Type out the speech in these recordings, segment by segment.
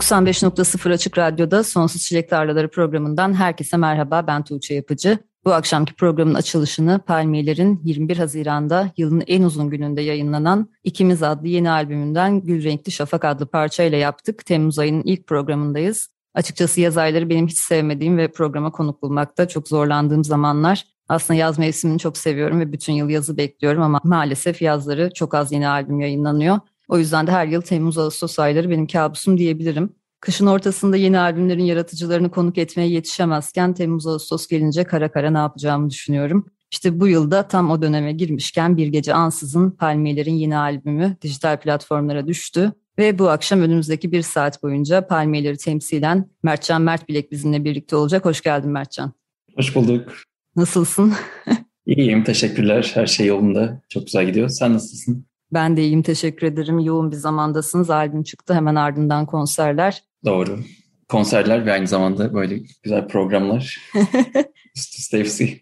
95.0 Açık Radyo'da Sonsuz Çilek Tarlaları programından herkese merhaba. Ben Tuğçe Yapıcı. Bu akşamki programın açılışını Palmiyelerin 21 Haziran'da yılın en uzun gününde yayınlanan İkimiz adlı yeni albümünden Gül Renkli Şafak adlı parçayla yaptık. Temmuz ayının ilk programındayız. Açıkçası yaz ayları benim hiç sevmediğim ve programa konuk bulmakta çok zorlandığım zamanlar. Aslında yaz mevsimini çok seviyorum ve bütün yıl yazı bekliyorum ama maalesef yazları çok az yeni albüm yayınlanıyor. O yüzden de her yıl Temmuz-Ağustos ayları benim kabusum diyebilirim. Kışın ortasında yeni albümlerin yaratıcılarını konuk etmeye yetişemezken Temmuz-Ağustos gelince kara kara ne yapacağımı düşünüyorum. İşte bu yılda tam o döneme girmişken Bir Gece Ansız'ın Palmiyelerin yeni albümü dijital platformlara düştü. Ve bu akşam önümüzdeki bir saat boyunca Palmiyeleri temsilen Mertcan Mert Bilek bizimle birlikte olacak. Hoş geldin Mertcan. Hoş bulduk. Nasılsın? İyiyim, teşekkürler. Her şey yolunda. Çok güzel gidiyor. Sen nasılsın? Ben de iyiyim teşekkür ederim. Yoğun bir zamandasınız. Albüm çıktı hemen ardından konserler. Doğru. Konserler ve aynı zamanda böyle güzel programlar. Üst üste hepsi.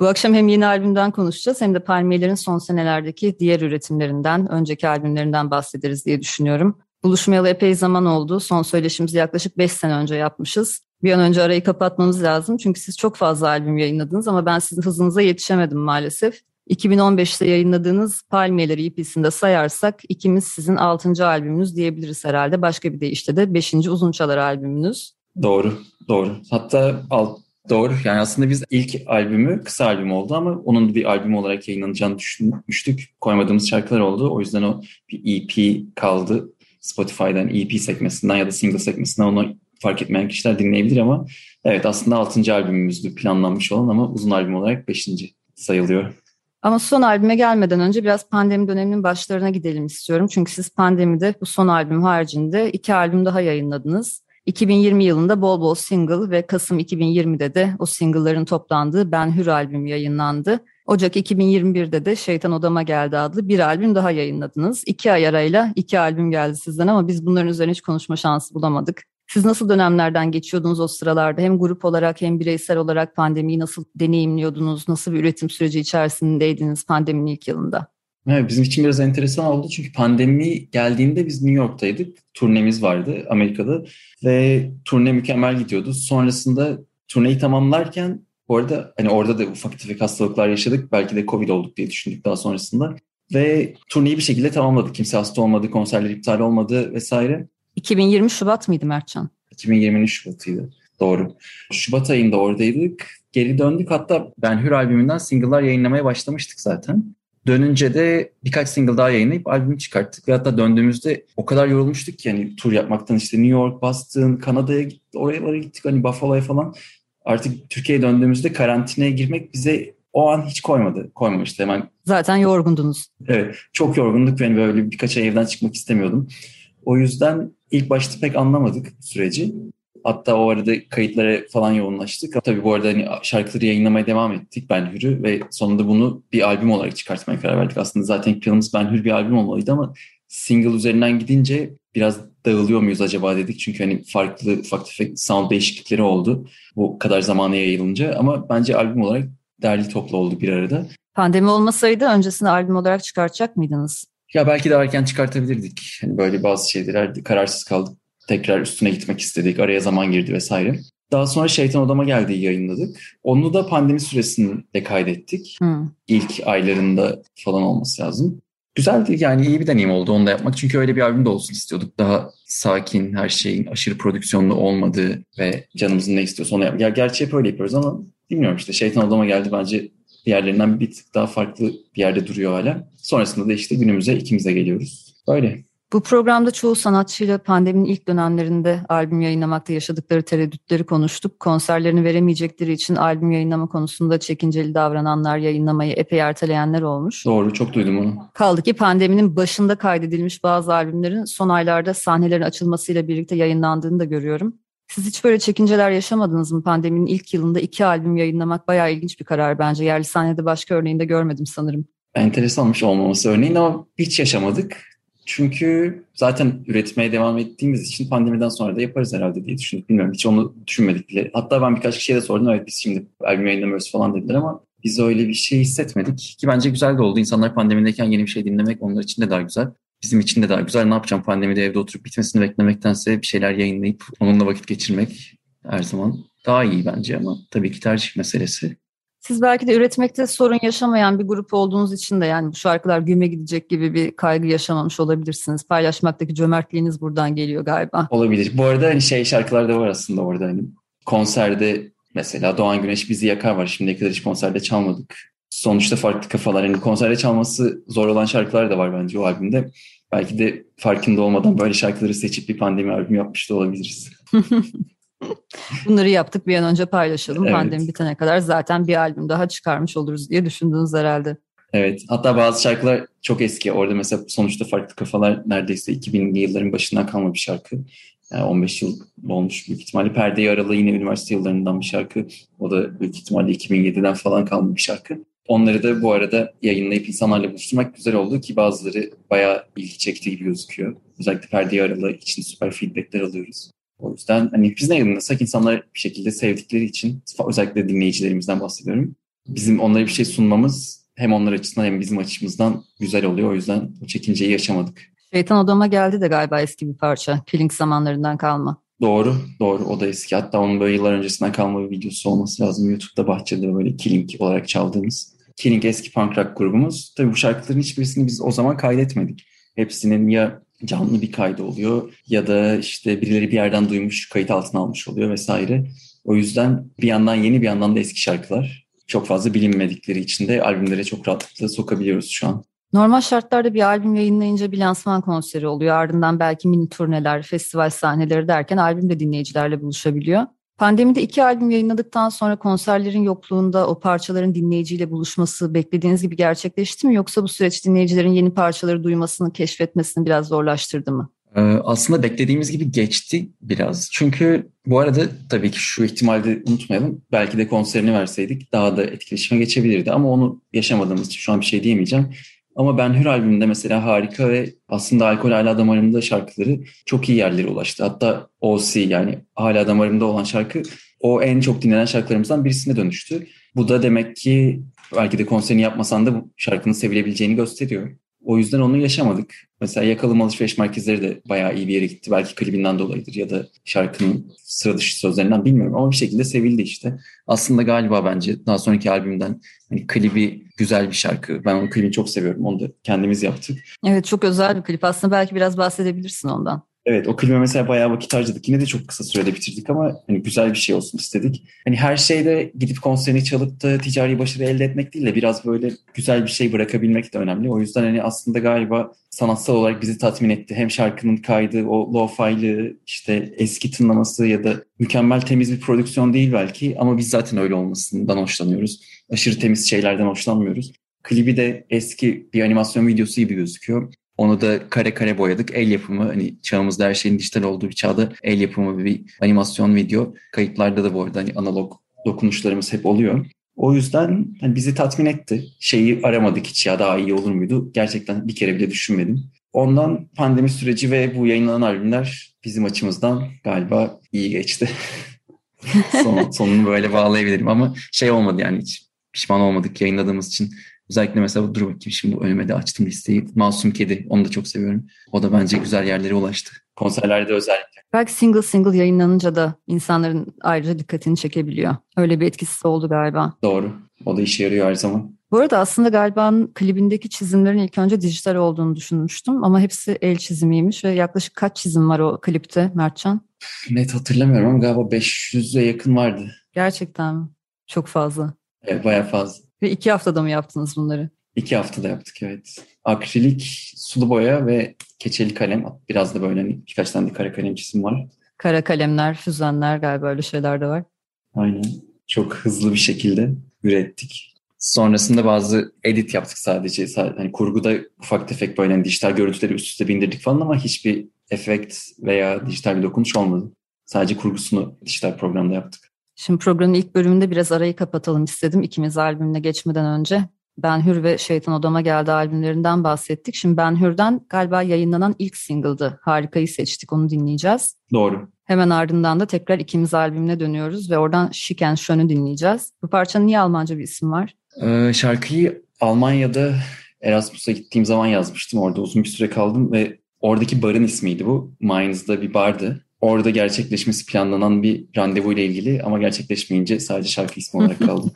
Bu akşam hem yeni albümden konuşacağız hem de Palmiyelerin son senelerdeki diğer üretimlerinden, önceki albümlerinden bahsederiz diye düşünüyorum. Buluşmayalı epey zaman oldu. Son söyleşimizi yaklaşık 5 sene önce yapmışız. Bir an önce arayı kapatmamız lazım çünkü siz çok fazla albüm yayınladınız ama ben sizin hızınıza yetişemedim maalesef. 2015'te yayınladığınız Palmiyeleri EP'sinde sayarsak ikimiz sizin 6. albümünüz diyebiliriz herhalde. Başka bir deyişle de 5. uzun çalar albümünüz. Doğru, doğru. Hatta alt, doğru. Yani aslında biz ilk albümü kısa albüm oldu ama onun bir albüm olarak yayınlanacağını düşünmüştük. Koymadığımız şarkılar oldu. O yüzden o bir EP kaldı. Spotify'dan EP sekmesinden ya da single sekmesinden onu fark etmeyen kişiler dinleyebilir ama evet aslında 6. albümümüzdü planlanmış olan ama uzun albüm olarak 5. sayılıyor. Ama son albüme gelmeden önce biraz pandemi döneminin başlarına gidelim istiyorum. Çünkü siz pandemide bu son albüm haricinde iki albüm daha yayınladınız. 2020 yılında bol bol single ve Kasım 2020'de de o single'ların toplandığı Ben Hür albüm yayınlandı. Ocak 2021'de de Şeytan Odama Geldi adlı bir albüm daha yayınladınız. İki ay arayla iki albüm geldi sizden ama biz bunların üzerine hiç konuşma şansı bulamadık. Siz nasıl dönemlerden geçiyordunuz o sıralarda? Hem grup olarak hem bireysel olarak pandemiyi nasıl deneyimliyordunuz? Nasıl bir üretim süreci içerisindeydiniz pandeminin ilk yılında? Evet, bizim için biraz enteresan oldu çünkü pandemi geldiğinde biz New York'taydık. Turnemiz vardı Amerika'da ve turne mükemmel gidiyordu. Sonrasında turneyi tamamlarken bu arada hani orada da ufak tefek hastalıklar yaşadık. Belki de Covid olduk diye düşündük daha sonrasında. Ve turneyi bir şekilde tamamladık. Kimse hasta olmadı, konserler iptal olmadı vesaire. 2020 Şubat mıydı Mertcan? 2020'nin Şubat'ıydı. Doğru. Şubat ayında oradaydık. Geri döndük. Hatta Ben Hür albümünden single'lar yayınlamaya başlamıştık zaten. Dönünce de birkaç single daha yayınlayıp albümü çıkarttık. Ve hatta döndüğümüzde o kadar yorulmuştuk ki hani tur yapmaktan işte New York, Boston, Kanada'ya gittik, oralara gittik hani Buffalo'ya falan. Artık Türkiye'ye döndüğümüzde karantinaya girmek bize o an hiç koymadı. Koymamıştı hemen. Zaten yorgundunuz. Evet. Çok yorgunduk. Ben böyle birkaç ay evden çıkmak istemiyordum. O yüzden ilk başta pek anlamadık süreci. Hatta o arada kayıtlara falan yoğunlaştık. Tabii bu arada hani şarkıları yayınlamaya devam ettik Ben Hür'ü ve sonunda bunu bir albüm olarak çıkartmaya karar verdik. Aslında zaten planımız Ben Hür bir albüm olmalıydı ama single üzerinden gidince biraz dağılıyor muyuz acaba dedik. Çünkü hani farklı ufak tefek sound değişiklikleri oldu bu kadar zamana yayılınca. Ama bence albüm olarak derli toplu oldu bir arada. Pandemi olmasaydı öncesinde albüm olarak çıkartacak mıydınız? Ya belki de erken çıkartabilirdik. Hani böyle bazı şeyler kararsız kaldık. Tekrar üstüne gitmek istedik. Araya zaman girdi vesaire. Daha sonra Şeytan Odama geldi yayınladık. Onu da pandemi süresinde kaydettik. Hmm. İlk aylarında falan olması lazım. Güzeldi yani iyi bir deneyim oldu onu da yapmak. Çünkü öyle bir albüm de olsun istiyorduk. Daha sakin, her şeyin aşırı prodüksiyonlu olmadığı ve canımızın ne istiyorsa onu yapmak. Ya gerçi hep öyle yapıyoruz ama bilmiyorum işte Şeytan Odama geldi bence diğerlerinden bir tık daha farklı bir yerde duruyor hala. Sonrasında da işte günümüze ikimize geliyoruz. Böyle. Bu programda çoğu sanatçıyla pandeminin ilk dönemlerinde albüm yayınlamakta yaşadıkları tereddütleri konuştuk. Konserlerini veremeyecekleri için albüm yayınlama konusunda çekinceli davrananlar, yayınlamayı epey erteleyenler olmuş. Doğru, çok duydum onu. Kaldı ki pandeminin başında kaydedilmiş bazı albümlerin son aylarda sahnelerin açılmasıyla birlikte yayınlandığını da görüyorum. Siz hiç böyle çekinceler yaşamadınız mı? Pandeminin ilk yılında iki albüm yayınlamak bayağı ilginç bir karar bence. Yerli sahnede başka örneğinde görmedim sanırım. Enteresanmış olmaması örneğin ama hiç yaşamadık. Çünkü zaten üretmeye devam ettiğimiz için pandemiden sonra da yaparız herhalde diye düşündük. Bilmiyorum hiç onu düşünmedik bile. Hatta ben birkaç kişiye de sordum. Evet biz şimdi albüm yayınlamıyoruz falan dediler ama biz öyle bir şey hissetmedik. Ki bence güzel de oldu. İnsanlar pandemideyken yeni bir şey dinlemek onlar için de daha güzel. Bizim için de daha güzel. Ne yapacağım pandemide evde oturup bitmesini beklemektense bir şeyler yayınlayıp onunla vakit geçirmek her zaman daha iyi bence ama tabii ki tercih meselesi. Siz belki de üretmekte sorun yaşamayan bir grup olduğunuz için de yani bu şarkılar güme gidecek gibi bir kaygı yaşamamış olabilirsiniz. Paylaşmaktaki cömertliğiniz buradan geliyor galiba. Olabilir. Bu arada hani şey şarkılar da var aslında orada hani konserde mesela Doğan Güneş bizi yakar var. Şimdiye kadar hiç konserde çalmadık. Sonuçta farklı kafalar. Yani konserde çalması zor olan şarkılar da var bence o albümde. Belki de farkında olmadan böyle şarkıları seçip bir pandemi albümü yapmış da olabiliriz. Bunları yaptık bir an önce paylaşalım. Evet. Pandemi bitene kadar zaten bir albüm daha çıkarmış oluruz diye düşündünüz herhalde. Evet. Hatta bazı şarkılar çok eski. Orada mesela sonuçta farklı kafalar neredeyse 2000'li yılların başından kalma bir şarkı. Yani 15 yıl olmuş büyük ihtimalle. Perde Aralı yine üniversite yıllarından bir şarkı. O da büyük ihtimalle 2007'den falan kalma bir şarkı. Onları da bu arada yayınlayıp insanlarla buluşturmak güzel oldu ki bazıları bayağı ilgi çekti gibi gözüküyor. Özellikle Perde Aralı için süper feedbackler alıyoruz. O yüzden hani biz ne yayınlasak insanlar bir şekilde sevdikleri için özellikle dinleyicilerimizden bahsediyorum. Bizim onlara bir şey sunmamız hem onlar açısından hem bizim açımızdan güzel oluyor. O yüzden o çekinceyi yaşamadık. Şeytan Odama geldi de galiba eski bir parça. Killing zamanlarından kalma. Doğru, doğru. O da eski. Hatta onun böyle yıllar öncesinden kalma bir videosu olması lazım. YouTube'da bahçede böyle Killing olarak çaldığımız. Killing eski punk rock grubumuz. Tabii bu şarkıların hiçbirisini biz o zaman kaydetmedik. Hepsinin ya canlı bir kaydı oluyor ya da işte birileri bir yerden duymuş, kayıt altına almış oluyor vesaire. O yüzden bir yandan yeni bir yandan da eski şarkılar çok fazla bilinmedikleri için de albümlere çok rahatlıkla sokabiliyoruz şu an. Normal şartlarda bir albüm yayınlayınca bir lansman konseri oluyor. Ardından belki mini turneler, festival sahneleri derken albüm de dinleyicilerle buluşabiliyor. Pandemide iki albüm yayınladıktan sonra konserlerin yokluğunda o parçaların dinleyiciyle buluşması beklediğiniz gibi gerçekleşti mi? Yoksa bu süreç dinleyicilerin yeni parçaları duymasını, keşfetmesini biraz zorlaştırdı mı? Ee, aslında beklediğimiz gibi geçti biraz. Çünkü bu arada tabii ki şu ihtimalde unutmayalım. Belki de konserini verseydik daha da etkileşime geçebilirdi. Ama onu yaşamadığımız için şu an bir şey diyemeyeceğim. Ama Ben Hür albümünde mesela harika ve aslında Alkol Hala Damarımda şarkıları çok iyi yerlere ulaştı. Hatta O.C. yani Hala Damarımda olan şarkı o en çok dinlenen şarkılarımızdan birisine dönüştü. Bu da demek ki belki de konserini yapmasan da bu şarkının sevilebileceğini gösteriyor. O yüzden onu yaşamadık. Mesela Yakalım Alışveriş Merkezleri de bayağı iyi bir yere gitti. Belki klibinden dolayıdır ya da şarkının sıra dışı sözlerinden bilmiyorum ama bir şekilde sevildi işte. Aslında galiba bence daha sonraki albümden hani klibi güzel bir şarkı. Ben onun klibini çok seviyorum. Onu da kendimiz yaptık. Evet çok özel bir klip. Aslında belki biraz bahsedebilirsin ondan. Evet o klibe mesela bayağı vakit harcadık. Yine de çok kısa sürede bitirdik ama hani güzel bir şey olsun istedik. Hani her şeyde gidip konserini çalıp da ticari başarı elde etmek değil de biraz böyle güzel bir şey bırakabilmek de önemli. O yüzden hani aslında galiba sanatsal olarak bizi tatmin etti. Hem şarkının kaydı, o lo-fi'lı işte eski tınlaması ya da mükemmel temiz bir prodüksiyon değil belki ama biz zaten öyle olmasından hoşlanıyoruz. Aşırı temiz şeylerden hoşlanmıyoruz. Klibi de eski bir animasyon videosu gibi gözüküyor. Onu da kare kare boyadık. El yapımı hani çağımızda her şeyin dijital olduğu bir çağda el yapımı bir animasyon video. Kayıtlarda da bu arada hani analog dokunuşlarımız hep oluyor. O yüzden hani bizi tatmin etti. Şeyi aramadık hiç ya daha iyi olur muydu? Gerçekten bir kere bile düşünmedim. Ondan pandemi süreci ve bu yayınlanan albümler bizim açımızdan galiba iyi geçti. Son, sonunu böyle bağlayabilirim ama şey olmadı yani hiç pişman olmadık yayınladığımız için. Özellikle mesela dur bakayım şimdi önüme de açtım listeyi. Masum Kedi onu da çok seviyorum. O da bence güzel yerlere ulaştı. Konserlerde özellikle. Belki single single yayınlanınca da insanların ayrıca dikkatini çekebiliyor. Öyle bir etkisi oldu galiba. Doğru. O da işe yarıyor her zaman. Bu arada aslında galiba klibindeki çizimlerin ilk önce dijital olduğunu düşünmüştüm. Ama hepsi el çizimiymiş ve yaklaşık kaç çizim var o klipte Mertcan? Net hatırlamıyorum ama galiba 500'e yakın vardı. Gerçekten mi? Çok fazla. Evet bayağı fazla. Ve iki haftada mı yaptınız bunları? İki haftada yaptık evet. Akrilik, sulu boya ve keçeli kalem. Biraz da böyle hani birkaç tane de kara kalem çizim var. Kara kalemler, füzenler galiba öyle şeyler de var. Aynen. Çok hızlı bir şekilde ürettik. Sonrasında bazı edit yaptık sadece. Hani kurguda ufak tefek böyle hani dijital görüntüleri üst üste bindirdik falan ama hiçbir efekt veya dijital bir dokunuş olmadı. Sadece kurgusunu dijital programda yaptık. Şimdi programın ilk bölümünde biraz arayı kapatalım istedim. İkimiz albümüne geçmeden önce Ben Hür ve Şeytan Odama Geldi albümlerinden bahsettik. Şimdi Ben Hür'den galiba yayınlanan ilk single'dı. Harikayı seçtik, onu dinleyeceğiz. Doğru. Hemen ardından da tekrar ikimiz albümüne dönüyoruz ve oradan Şiken Schön'ü dinleyeceğiz. Bu parçanın niye Almanca bir isim var? Ee, şarkıyı Almanya'da Erasmus'a gittiğim zaman yazmıştım. Orada uzun bir süre kaldım ve oradaki barın ismiydi bu. Mainz'da bir bardı. Orada gerçekleşmesi planlanan bir randevu ile ilgili ama gerçekleşmeyince sadece şarkı ismi olarak kaldı.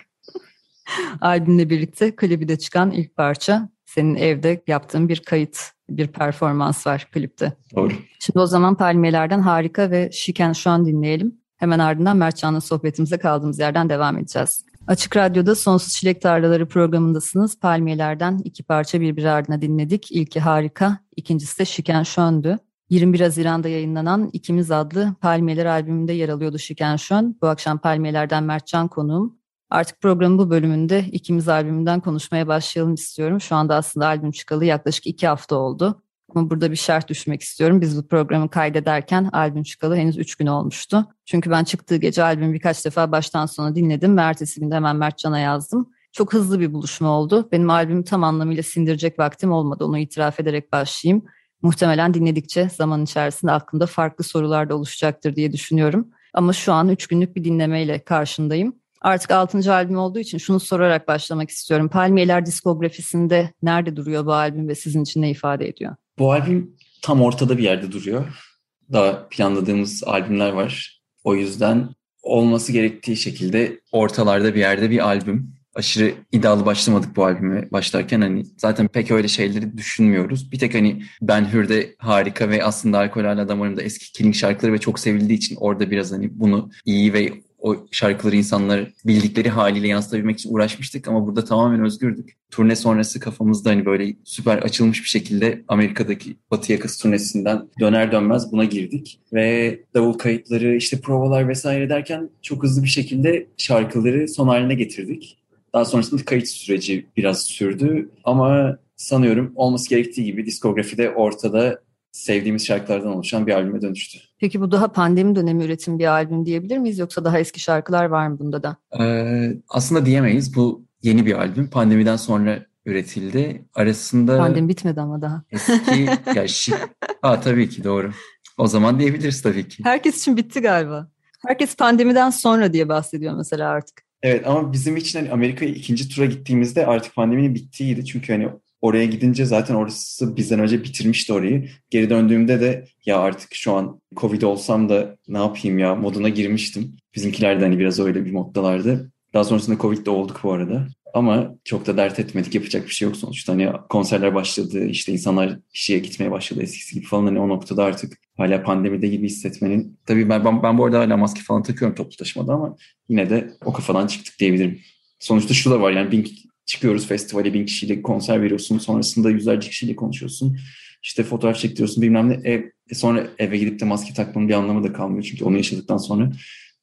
Albümle birlikte klibi de çıkan ilk parça. Senin evde yaptığın bir kayıt, bir performans var klipte. Doğru. Şimdi o zaman Palmiyelerden Harika ve Şiken şu an dinleyelim. Hemen ardından Mertcan'la sohbetimize kaldığımız yerden devam edeceğiz. Açık Radyo'da Sonsuz Çilek Tarlaları programındasınız. Palmiyelerden iki parça birbiri ardına dinledik. İlki Harika, ikincisi de Şiken Şön'dü. 21 Haziran'da yayınlanan İkimiz adlı Palmiyeler albümünde yer alıyordu Şiken Şön. Bu akşam Palmiyelerden Mertcan konuğum. Artık programın bu bölümünde İkimiz albümünden konuşmaya başlayalım istiyorum. Şu anda aslında albüm çıkalı yaklaşık iki hafta oldu. Ama burada bir şart düşmek istiyorum. Biz bu programı kaydederken albüm çıkalı henüz üç gün olmuştu. Çünkü ben çıktığı gece albümü birkaç defa baştan sona dinledim ve ertesi günde hemen Mertcan'a yazdım. Çok hızlı bir buluşma oldu. Benim albümü tam anlamıyla sindirecek vaktim olmadı. Onu itiraf ederek başlayayım. Muhtemelen dinledikçe zaman içerisinde aklımda farklı sorular da oluşacaktır diye düşünüyorum. Ama şu an üç günlük bir dinlemeyle karşındayım. Artık altıncı albüm olduğu için şunu sorarak başlamak istiyorum. Palmiyeler diskografisinde nerede duruyor bu albüm ve sizin için ne ifade ediyor? Bu albüm tam ortada bir yerde duruyor. Daha planladığımız albümler var. O yüzden olması gerektiği şekilde ortalarda bir yerde bir albüm. Aşırı iddialı başlamadık bu albüme başlarken hani zaten pek öyle şeyleri düşünmüyoruz. Bir tek hani Ben Hür'de harika ve aslında Alkol Hala Damarım da eski Killing şarkıları ve çok sevildiği için orada biraz hani bunu iyi ve o şarkıları insanlar bildikleri haliyle yansıtabilmek için uğraşmıştık ama burada tamamen özgürdük. Turne sonrası kafamızda hani böyle süper açılmış bir şekilde Amerika'daki Batı yakası turnesinden döner dönmez buna girdik. Ve davul kayıtları işte provalar vesaire derken çok hızlı bir şekilde şarkıları son haline getirdik. Daha sonrasında kayıt süreci biraz sürdü ama sanıyorum olması gerektiği gibi diskografide ortada sevdiğimiz şarkılardan oluşan bir albüme dönüştü. Peki bu daha pandemi dönemi üretim bir albüm diyebilir miyiz yoksa daha eski şarkılar var mı bunda da? Ee, aslında diyemeyiz. Bu yeni bir albüm. Pandemiden sonra üretildi. Arasında... Pandemi bitmedi ama daha. Eski, ya şi... Aa, tabii ki doğru. O zaman diyebiliriz tabii ki. Herkes için bitti galiba. Herkes pandemiden sonra diye bahsediyor mesela artık. Evet ama bizim için hani Amerika'ya ikinci tura gittiğimizde artık pandeminin bittiğiydi. Çünkü hani oraya gidince zaten orası bizden önce bitirmişti orayı. Geri döndüğümde de ya artık şu an Covid olsam da ne yapayım ya moduna girmiştim. Bizimkiler de hani biraz öyle bir moddalardı. Daha sonrasında Covid'de olduk bu arada. Ama çok da dert etmedik. Yapacak bir şey yok sonuçta. Hani konserler başladı, işte insanlar kişiye gitmeye başladı eskisi gibi falan. Hani o noktada artık hala pandemide gibi hissetmenin. Tabii ben, ben, ben bu arada hala maske falan takıyorum toplu taşımada ama yine de o kafadan çıktık diyebilirim. Sonuçta şu da var yani bin, çıkıyoruz festivale bin kişiyle konser veriyorsun. Sonrasında yüzlerce kişiyle konuşuyorsun. İşte fotoğraf çektiriyorsun bilmem ne. Ev, e sonra eve gidip de maske takmanın bir anlamı da kalmıyor. Çünkü onu yaşadıktan sonra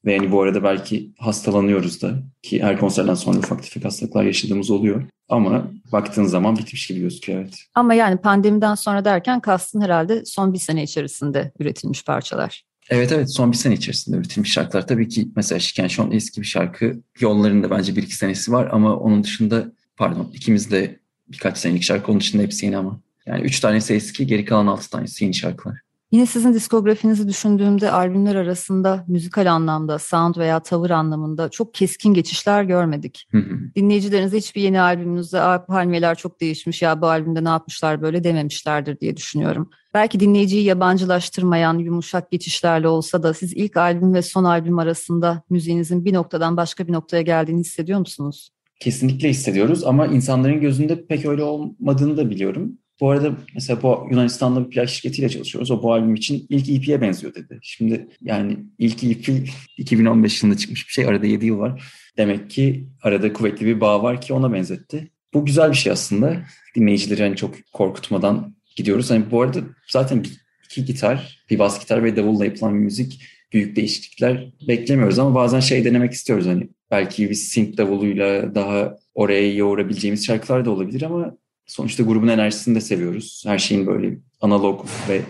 ve yani bu arada belki hastalanıyoruz da ki her konserden sonra ufak tefek hastalıklar yaşadığımız oluyor. Ama baktığın zaman bitmiş gibi gözüküyor evet. Ama yani pandemiden sonra derken kastın herhalde son bir sene içerisinde üretilmiş parçalar. Evet evet son bir sene içerisinde üretilmiş şarkılar. Tabii ki mesela Şiken Şon eski bir şarkı. Yollarında bence bir iki senesi var ama onun dışında pardon ikimiz de birkaç senelik şarkı onun dışında hepsi yeni ama. Yani üç tanesi eski geri kalan altı tanesi yeni şarkılar. Yine sizin diskografinizi düşündüğümde albümler arasında müzikal anlamda, sound veya tavır anlamında çok keskin geçişler görmedik. Hı hı. Dinleyicilerinize hiçbir yeni albümünüzde palmiyeler çok değişmiş ya bu albümde ne yapmışlar böyle dememişlerdir diye düşünüyorum. Belki dinleyiciyi yabancılaştırmayan yumuşak geçişlerle olsa da siz ilk albüm ve son albüm arasında müziğinizin bir noktadan başka bir noktaya geldiğini hissediyor musunuz? Kesinlikle hissediyoruz ama insanların gözünde pek öyle olmadığını da biliyorum. Bu arada mesela bu Yunanistan'da bir plak şirketiyle çalışıyoruz. O bu albüm için ilk EP'ye benziyor dedi. Şimdi yani ilk EP 2015 yılında çıkmış bir şey. Arada 7 yıl var. Demek ki arada kuvvetli bir bağ var ki ona benzetti. Bu güzel bir şey aslında. Dinleyicileri hani çok korkutmadan gidiyoruz. Hani bu arada zaten iki gitar, bir bas gitar ve davulla yapılan bir müzik büyük değişiklikler beklemiyoruz ama bazen şey denemek istiyoruz hani belki bir synth davuluyla daha oraya yoğurabileceğimiz şarkılar da olabilir ama sonuçta grubun enerjisini de seviyoruz. Her şeyin böyle analog ve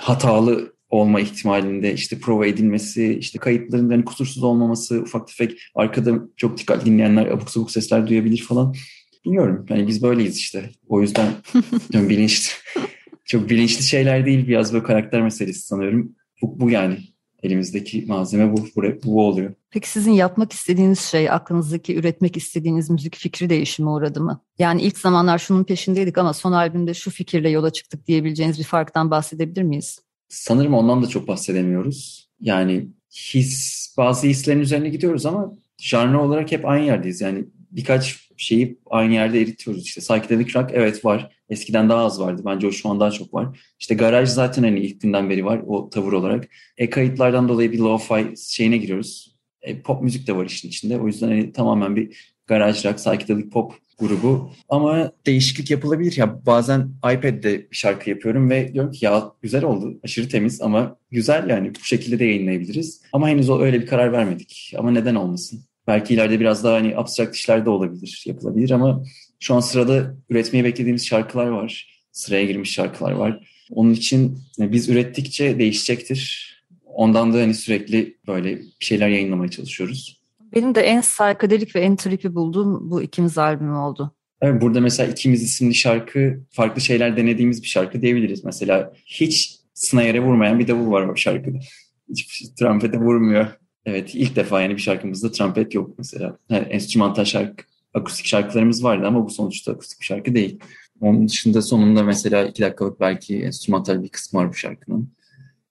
hatalı olma ihtimalinde işte prova edilmesi, işte kayıtların hani kusursuz olmaması, ufak tefek arkada çok dikkat dinleyenler abuk sabuk sesler duyabilir falan. Bilmiyorum. Yani biz böyleyiz işte. O yüzden bilinçli çok bilinçli şeyler değil biraz böyle karakter meselesi sanıyorum. Bu, bu yani elimizdeki malzeme bu, bu, oluyor. Peki sizin yapmak istediğiniz şey, aklınızdaki üretmek istediğiniz müzik fikri değişimi uğradı mı? Yani ilk zamanlar şunun peşindeydik ama son albümde şu fikirle yola çıktık diyebileceğiniz bir farktan bahsedebilir miyiz? Sanırım ondan da çok bahsedemiyoruz. Yani his, bazı hislerin üzerine gidiyoruz ama janra olarak hep aynı yerdeyiz. Yani birkaç şeyi aynı yerde eritiyoruz. İşte psychedelic rock evet var. Eskiden daha az vardı. Bence o şu an daha çok var. İşte garaj zaten hani ilk günden beri var o tavır olarak. E kayıtlardan dolayı bir lo-fi şeyine giriyoruz. E, pop müzik de var işin içinde. O yüzden hani tamamen bir garaj rock, psychedelic pop grubu. Ama değişiklik yapılabilir. Ya bazen iPad'de bir şarkı yapıyorum ve diyorum ki ya güzel oldu. Aşırı temiz ama güzel yani bu şekilde de yayınlayabiliriz. Ama henüz öyle bir karar vermedik. Ama neden olmasın? Belki ileride biraz daha hani abstrakt işler de olabilir, yapılabilir ama şu an sırada üretmeyi beklediğimiz şarkılar var. Sıraya girmiş şarkılar var. Onun için biz ürettikçe değişecektir. Ondan da hani sürekli böyle bir şeyler yayınlamaya çalışıyoruz. Benim de en saykadelik ve en tripi bulduğum bu ikimiz albümü oldu. Evet, burada mesela ikimiz isimli şarkı farklı şeyler denediğimiz bir şarkı diyebiliriz. Mesela hiç snare'e vurmayan bir davul var o şarkıda. Hiç trompete vurmuyor. Evet ilk defa yani bir şarkımızda trompet yok mesela. Yani enstrümantal şarkı, akustik şarkılarımız vardı ama bu sonuçta akustik bir şarkı değil. Onun dışında sonunda mesela iki dakikalık belki enstrümantal bir kısmı var bu şarkının.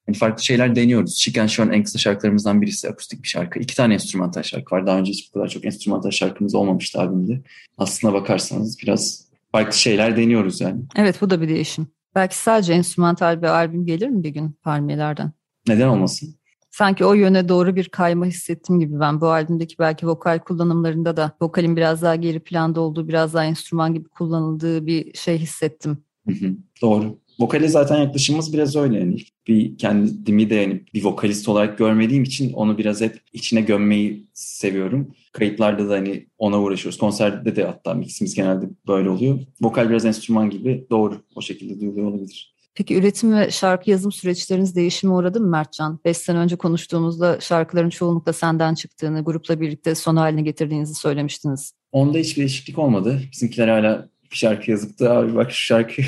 Yani farklı şeyler deniyoruz. Chicken şu an en kısa şarkılarımızdan birisi akustik bir şarkı. İki tane enstrümantal şarkı var. Daha önce hiç bu kadar çok enstrümantal şarkımız olmamıştı abimde. Aslına bakarsanız biraz farklı şeyler deniyoruz yani. Evet bu da bir değişim. Belki sadece enstrümantal bir albüm gelir mi bir gün Palmiyelerden? Neden olmasın? Sanki o yöne doğru bir kayma hissettim gibi ben bu albümdeki belki vokal kullanımlarında da vokalin biraz daha geri planda olduğu, biraz daha enstrüman gibi kullanıldığı bir şey hissettim. Hı hı, doğru. Vokale zaten yaklaşımımız biraz öyle yani. Bir kendimi de yani bir vokalist olarak görmediğim için onu biraz hep içine gömmeyi seviyorum. Kayıtlarda da hani ona uğraşıyoruz. Konserde de hatta miximiz genelde böyle oluyor. Vokal biraz enstrüman gibi doğru o şekilde duyuluyor olabilir. Peki üretim ve şarkı yazım süreçleriniz değişime uğradı mı Mertcan? Beş sene önce konuştuğumuzda şarkıların çoğunlukla senden çıktığını, grupla birlikte son haline getirdiğinizi söylemiştiniz. Onda hiçbir değişiklik olmadı. Bizimkiler hala bir şarkı yazıp da abi bak şu şarkıyı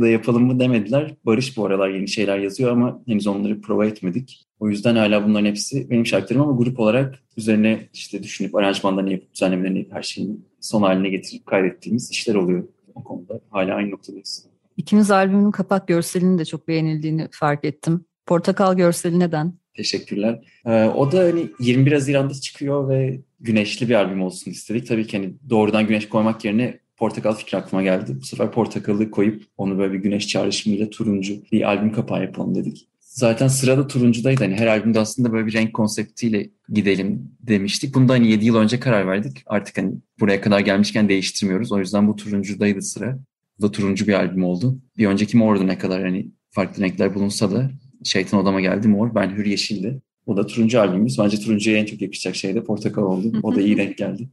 da yapalım mı demediler. Barış bu aralar yeni şeyler yazıyor ama henüz onları prova etmedik. O yüzden hala bunların hepsi benim şarkılarım ama grup olarak üzerine işte düşünüp aranjmanlarını yapıp düzenlemelerini her şeyin son haline getirip kaydettiğimiz işler oluyor. O konuda hala aynı noktadayız. İkimiz albümün kapak görselinin de çok beğenildiğini fark ettim. Portakal görseli neden? Teşekkürler. Ee, o da hani 21 Haziran'da çıkıyor ve güneşli bir albüm olsun istedik. Tabii ki hani doğrudan güneş koymak yerine portakal fikri aklıma geldi. Bu sefer portakalı koyup onu böyle bir güneş çağrışımıyla turuncu bir albüm kapağı yapalım dedik. Zaten sırada turuncudaydı. Hani her albümde aslında böyle bir renk konseptiyle gidelim demiştik. Bunda hani 7 yıl önce karar verdik. Artık hani buraya kadar gelmişken değiştirmiyoruz. O yüzden bu turuncudaydı sıra. Da turuncu bir albüm oldu. Bir önceki mordu ne kadar hani farklı renkler bulunsa da Şeytan Odama geldi mor. Ben Hür Yeşil'di. O da turuncu albümümüz. Bence turuncuya en çok yakışacak şey de portakal oldu. O da iyi renk geldi.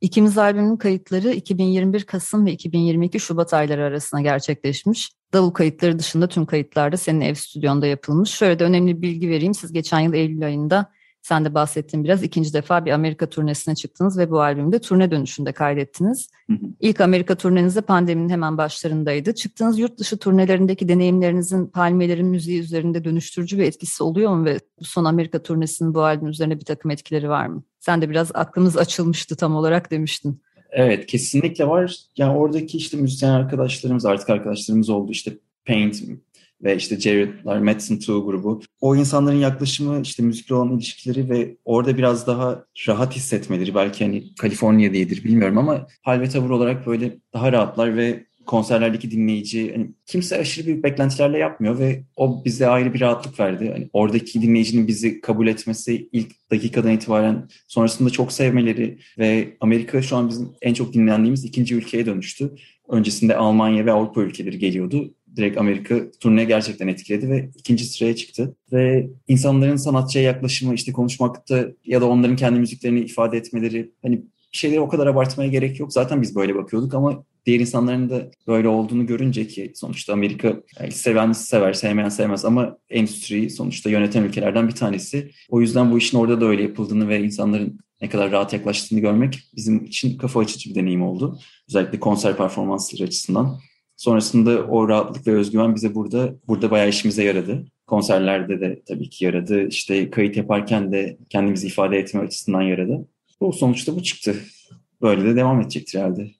İkimiz albümünün kayıtları 2021 Kasım ve 2022 Şubat ayları arasında gerçekleşmiş. Davul kayıtları dışında tüm kayıtlarda senin ev stüdyonda yapılmış. Şöyle de önemli bir bilgi vereyim. Siz geçen yıl Eylül ayında sen de bahsettin biraz. ikinci defa bir Amerika turnesine çıktınız ve bu albümde turne dönüşünde kaydettiniz. Hı hı. İlk Amerika turneniz de pandeminin hemen başlarındaydı. Çıktığınız yurt dışı turnelerindeki deneyimlerinizin palmiyelerin müziği üzerinde dönüştürücü bir etkisi oluyor mu? Ve son Amerika turnesinin bu albüm üzerine bir takım etkileri var mı? Sen de biraz aklımız açılmıştı tam olarak demiştin. Evet kesinlikle var. Yani oradaki işte müzisyen arkadaşlarımız artık arkadaşlarımız oldu. İşte Paint, ve işte Jared'lar, Madsen 2 grubu. O insanların yaklaşımı, işte müzikle olan ilişkileri ve orada biraz daha rahat hissetmeleri. Belki hani Kaliforniya diyedir bilmiyorum ama hal ve tavır olarak böyle daha rahatlar ve konserlerdeki dinleyici hani kimse aşırı büyük beklentilerle yapmıyor ve o bize ayrı bir rahatlık verdi. Hani oradaki dinleyicinin bizi kabul etmesi ilk dakikadan itibaren sonrasında çok sevmeleri ve Amerika şu an bizim en çok dinlendiğimiz ikinci ülkeye dönüştü. Öncesinde Almanya ve Avrupa ülkeleri geliyordu. Direkt Amerika turne gerçekten etkiledi ve ikinci sıraya çıktı. Ve insanların sanatçıya yaklaşımı işte konuşmakta ya da onların kendi müziklerini ifade etmeleri hani bir şeyleri o kadar abartmaya gerek yok. Zaten biz böyle bakıyorduk ama diğer insanların da böyle olduğunu görünce ki sonuçta Amerika yani seven sever, sevmeyen sevmez ama endüstriyi sonuçta yöneten ülkelerden bir tanesi. O yüzden bu işin orada da öyle yapıldığını ve insanların ne kadar rahat yaklaştığını görmek bizim için kafa açıcı bir deneyim oldu. Özellikle konser performansları açısından. Sonrasında o rahatlık ve özgüven bize burada burada bayağı işimize yaradı. Konserlerde de tabii ki yaradı. İşte kayıt yaparken de kendimizi ifade etme açısından yaradı. Bu sonuçta bu çıktı. Böyle de devam edecektir herhalde.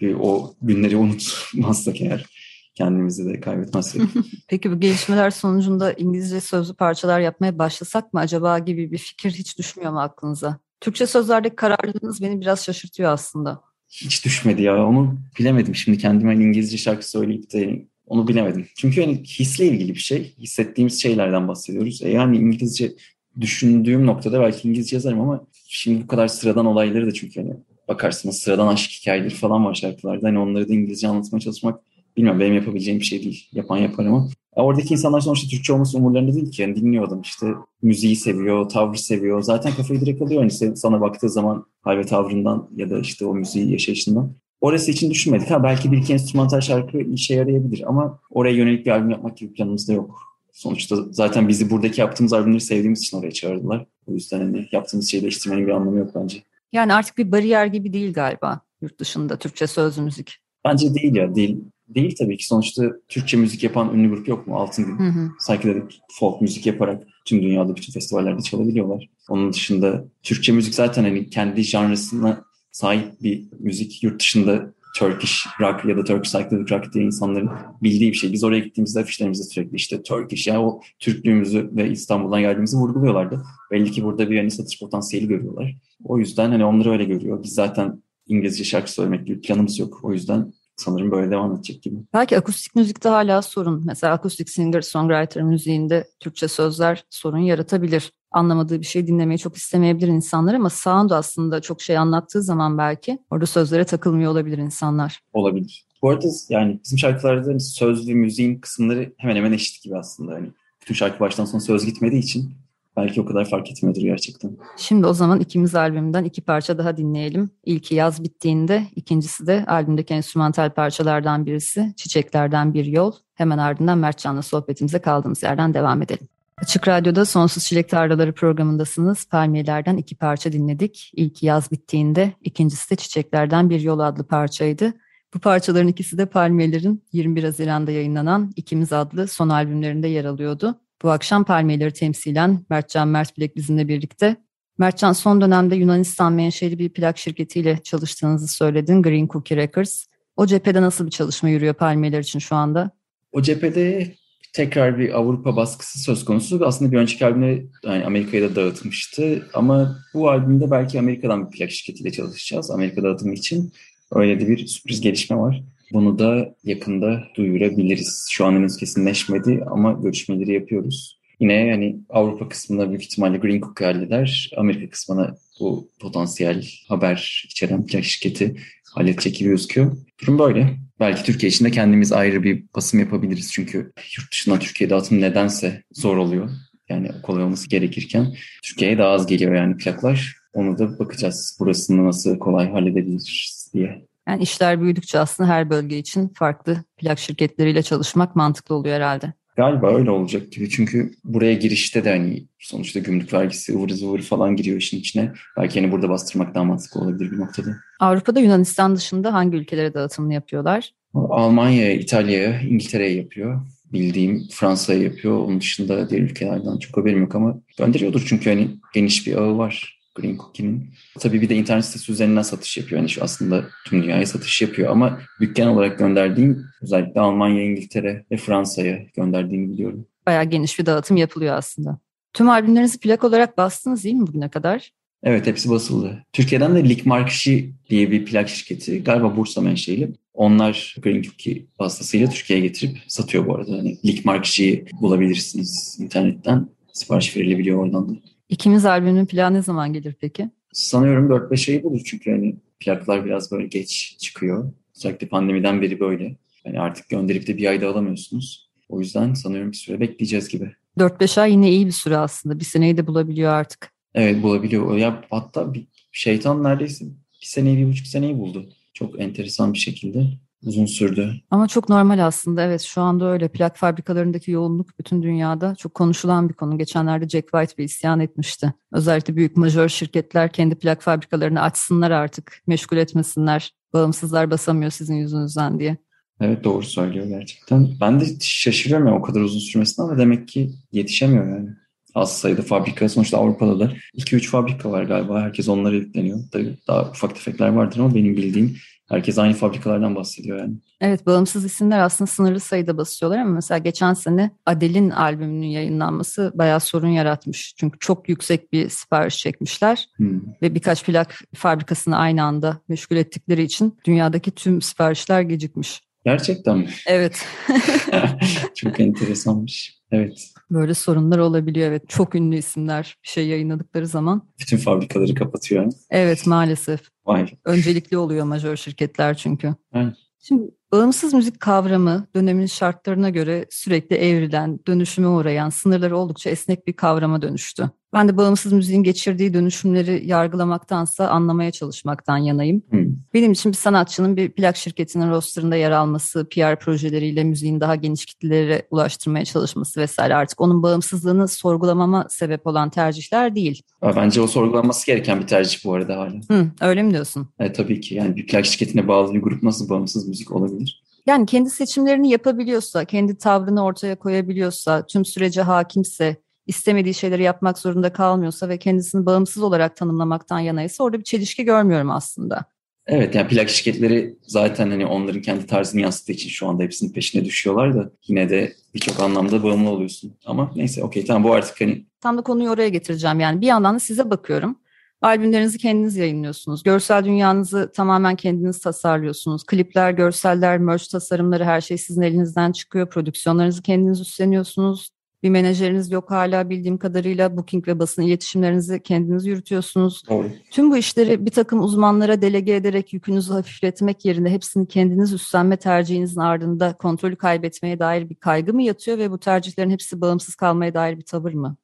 Bir o günleri unutmazsak eğer kendimizi de kaybetmezsek. Peki bu gelişmeler sonucunda İngilizce sözlü parçalar yapmaya başlasak mı acaba gibi bir fikir hiç düşmüyor mu aklınıza? Türkçe sözlerdeki kararlılığınız beni biraz şaşırtıyor aslında. Hiç düşmedi ya. Onu bilemedim. Şimdi kendime İngilizce şarkı söyleyip de onu bilemedim. Çünkü yani hisle ilgili bir şey. Hissettiğimiz şeylerden bahsediyoruz. E yani İngilizce düşündüğüm noktada belki İngilizce yazarım ama şimdi bu kadar sıradan olayları da çünkü hani bakarsınız sıradan aşk hikayeleri falan var şarkılarda. Hani onları da İngilizce anlatmaya çalışmak bilmiyorum benim yapabileceğim bir şey değil. Yapan yapar ama. Oradaki insanlar sonuçta Türkçe olması umurlarında değil ki. Yani dinliyor adam işte müziği seviyor, tavrı seviyor. Zaten kafayı direkt alıyor. Hani sana baktığı zaman hal ve tavrından ya da işte o müziği yaşayışından. Orası için düşünmedik. Ha belki bir iki enstrümantal şarkı işe yarayabilir ama oraya yönelik bir albüm yapmak gibi planımız da yok. Sonuçta zaten bizi buradaki yaptığımız albümleri sevdiğimiz için oraya çağırdılar. O yüzden hani yaptığımız şeyi değiştirmenin bir anlamı yok bence. Yani artık bir bariyer gibi değil galiba yurt dışında Türkçe sözlü müzik. Bence değil ya değil. Değil tabii ki. Sonuçta Türkçe müzik yapan ünlü grup yok mu? Altın Gün. Hı hı. Psychedelic folk müzik yaparak tüm dünyada bütün festivallerde çalabiliyorlar. Onun dışında Türkçe müzik zaten hani kendi janrasına sahip bir müzik. Yurt dışında Turkish rock ya da Turkish psychedelic rock diye insanların bildiği bir şey. Biz oraya gittiğimizde afişlerimizde sürekli işte Turkish yani o Türklüğümüzü ve İstanbul'dan geldiğimizi vurguluyorlardı. Belli ki burada bir hani satış potansiyeli görüyorlar. O yüzden hani onları öyle görüyor. Biz zaten İngilizce şarkı söylemek gibi planımız yok. O yüzden sanırım böyle devam edecek gibi. Belki akustik müzikte hala sorun. Mesela akustik singer-songwriter müziğinde Türkçe sözler sorun yaratabilir. Anlamadığı bir şey dinlemeyi çok istemeyebilir insanlar ama sound aslında çok şey anlattığı zaman belki orada sözlere takılmıyor olabilir insanlar. Olabilir. Bu arada yani bizim şarkılarda hani söz ve müziğin kısımları hemen hemen eşit gibi aslında. Hani bütün şarkı baştan sona söz gitmediği için belki o kadar fark etmiyordur gerçekten. Şimdi o zaman ikimiz albümden iki parça daha dinleyelim. İlki yaz bittiğinde, ikincisi de albümdeki enstrümantal parçalardan birisi Çiçeklerden Bir Yol. Hemen ardından Mertcan'la sohbetimize kaldığımız yerden devam edelim. Açık Radyo'da Sonsuz Çilek Tarlaları programındasınız. Palmiyelerden iki parça dinledik. İlki yaz bittiğinde, ikincisi de Çiçeklerden Bir Yol adlı parçaydı. Bu parçaların ikisi de Palmiyelerin 21 Haziran'da yayınlanan İkimiz adlı son albümlerinde yer alıyordu. Bu akşam Palmiyeleri temsilen Mertcan Mertbilek bizimle birlikte. Mertcan son dönemde Yunanistan menşeli bir plak şirketiyle çalıştığınızı söyledin, Green Cookie Records. O cephede nasıl bir çalışma yürüyor Palmiyeler için şu anda? O cephede tekrar bir Avrupa baskısı söz konusu. Aslında bir önceki albümde yani Amerika'ya da dağıtmıştı. Ama bu albümde belki Amerika'dan bir plak şirketiyle çalışacağız Amerika dağıtımı için. Öyle de bir sürpriz gelişme var. Bunu da yakında duyurabiliriz. Şu an henüz kesinleşmedi ama görüşmeleri yapıyoruz. Yine yani Avrupa kısmına büyük ihtimalle Green Cook halleder. Amerika kısmına bu potansiyel haber içeren plak şirketi halledecek gibi gözüküyor. Durum böyle. Belki Türkiye için de kendimiz ayrı bir basım yapabiliriz. Çünkü yurt dışından Türkiye dağıtım nedense zor oluyor. Yani kolay olması gerekirken Türkiye'ye daha az geliyor yani plaklar. Onu da bakacağız. Burasını nasıl kolay halledebiliriz diye. Yani işler büyüdükçe aslında her bölge için farklı plak şirketleriyle çalışmak mantıklı oluyor herhalde. Galiba öyle olacak gibi. Çünkü buraya girişte de hani sonuçta gümrük vergisi ıvır zıvır falan giriyor işin içine. Belki hani burada bastırmak daha mantıklı olabilir bir noktada. Avrupa'da Yunanistan dışında hangi ülkelere dağıtımını yapıyorlar? Almanya, İtalya'ya, İngiltere'ye yapıyor. Bildiğim Fransa'ya yapıyor. Onun dışında diğer ülkelerden çok haberim yok ama gönderiyordur çünkü hani geniş bir ağı var. Green Cookie'nin. Tabii bir de internet sitesi üzerinden satış yapıyor. Yani şu aslında tüm dünyaya satış yapıyor ama dükkan olarak gönderdiğim özellikle Almanya, İngiltere ve Fransa'ya gönderdiğini biliyorum. Bayağı geniş bir dağıtım yapılıyor aslında. Tüm albümlerinizi plak olarak bastınız değil mi bugüne kadar? Evet hepsi basıldı. Türkiye'den de Lick Markşi diye bir plak şirketi galiba Bursa menşeili. Onlar Green Cookie vasıtasıyla Türkiye'ye getirip satıyor bu arada. Hani Lick Markşi'yi bulabilirsiniz internetten. Sipariş verilebiliyor oradan da. İkimiz albümün plağı ne zaman gelir peki? Sanıyorum 4-5 ayı bulur çünkü hani plaklar biraz böyle geç çıkıyor. Özellikle pandemiden beri böyle. Yani artık gönderip de bir ayda alamıyorsunuz. O yüzden sanıyorum bir süre bekleyeceğiz gibi. 4-5 ay yine iyi bir süre aslında. Bir seneyi de bulabiliyor artık. Evet bulabiliyor. Ya hatta bir şeytan neredeyse bir seneyi, bir buçuk seneyi buldu. Çok enteresan bir şekilde uzun sürdü. Ama çok normal aslında. Evet şu anda öyle. Plak fabrikalarındaki yoğunluk bütün dünyada çok konuşulan bir konu. Geçenlerde Jack White bir isyan etmişti. Özellikle büyük majör şirketler kendi plak fabrikalarını açsınlar artık. Meşgul etmesinler. Bağımsızlar basamıyor sizin yüzünüzden diye. Evet doğru söylüyor gerçekten. Ben de şaşırıyorum ya o kadar uzun sürmesine ama demek ki yetişemiyor yani. Az sayıda fabrika sonuçta Avrupa'da da 2-3 fabrika var galiba. Herkes onlara yükleniyor. Tabii daha ufak tefekler vardır ama benim bildiğim herkes aynı fabrikalardan bahsediyor yani. Evet bağımsız isimler aslında sınırlı sayıda basıyorlar ama mesela geçen sene Adele'in albümünün yayınlanması bayağı sorun yaratmış. Çünkü çok yüksek bir sipariş çekmişler hmm. ve birkaç plak fabrikasını aynı anda meşgul ettikleri için dünyadaki tüm siparişler gecikmiş. Gerçekten mi? Evet. Çok enteresanmış. Evet. Böyle sorunlar olabiliyor evet. Çok ünlü isimler bir şey yayınladıkları zaman. Bütün fabrikaları kapatıyor. Evet maalesef. Vay. Öncelikli oluyor majör şirketler çünkü. Evet. Şimdi bağımsız müzik kavramı dönemin şartlarına göre sürekli evrilen, dönüşüme uğrayan, sınırları oldukça esnek bir kavrama dönüştü. Ben de bağımsız müziğin geçirdiği dönüşümleri yargılamaktansa anlamaya çalışmaktan yanayım. Hmm. Benim için bir sanatçının bir plak şirketinin rosterında yer alması, PR projeleriyle müziğin daha geniş kitlelere ulaştırmaya çalışması vesaire artık onun bağımsızlığını sorgulamama sebep olan tercihler değil. Bence o sorgulanması gereken bir tercih bu arada hala. Hı, öyle mi diyorsun? Evet tabii ki. Yani bir plak şirketine bağlı bir grup nasıl bağımsız müzik olabilir? Yani kendi seçimlerini yapabiliyorsa, kendi tavrını ortaya koyabiliyorsa, tüm sürece hakimse, istemediği şeyleri yapmak zorunda kalmıyorsa ve kendisini bağımsız olarak tanımlamaktan yanaysa orada bir çelişki görmüyorum aslında. Evet yani plak şirketleri zaten hani onların kendi tarzını yansıttığı için şu anda hepsinin peşine düşüyorlar da yine de birçok anlamda bağımlı oluyorsun. Ama neyse okey tamam bu artık hani. Tam da konuyu oraya getireceğim yani bir yandan da size bakıyorum. Albümlerinizi kendiniz yayınlıyorsunuz. Görsel dünyanızı tamamen kendiniz tasarlıyorsunuz. Klipler, görseller, merch tasarımları her şey sizin elinizden çıkıyor. Prodüksiyonlarınızı kendiniz üstleniyorsunuz. Bir menajeriniz yok hala bildiğim kadarıyla booking ve basın iletişimlerinizi kendiniz yürütüyorsunuz. Doğru. Tüm bu işleri bir takım uzmanlara delege ederek yükünüzü hafifletmek yerine hepsini kendiniz üstlenme tercihinizin ardında kontrolü kaybetmeye dair bir kaygı mı yatıyor ve bu tercihlerin hepsi bağımsız kalmaya dair bir tavır mı?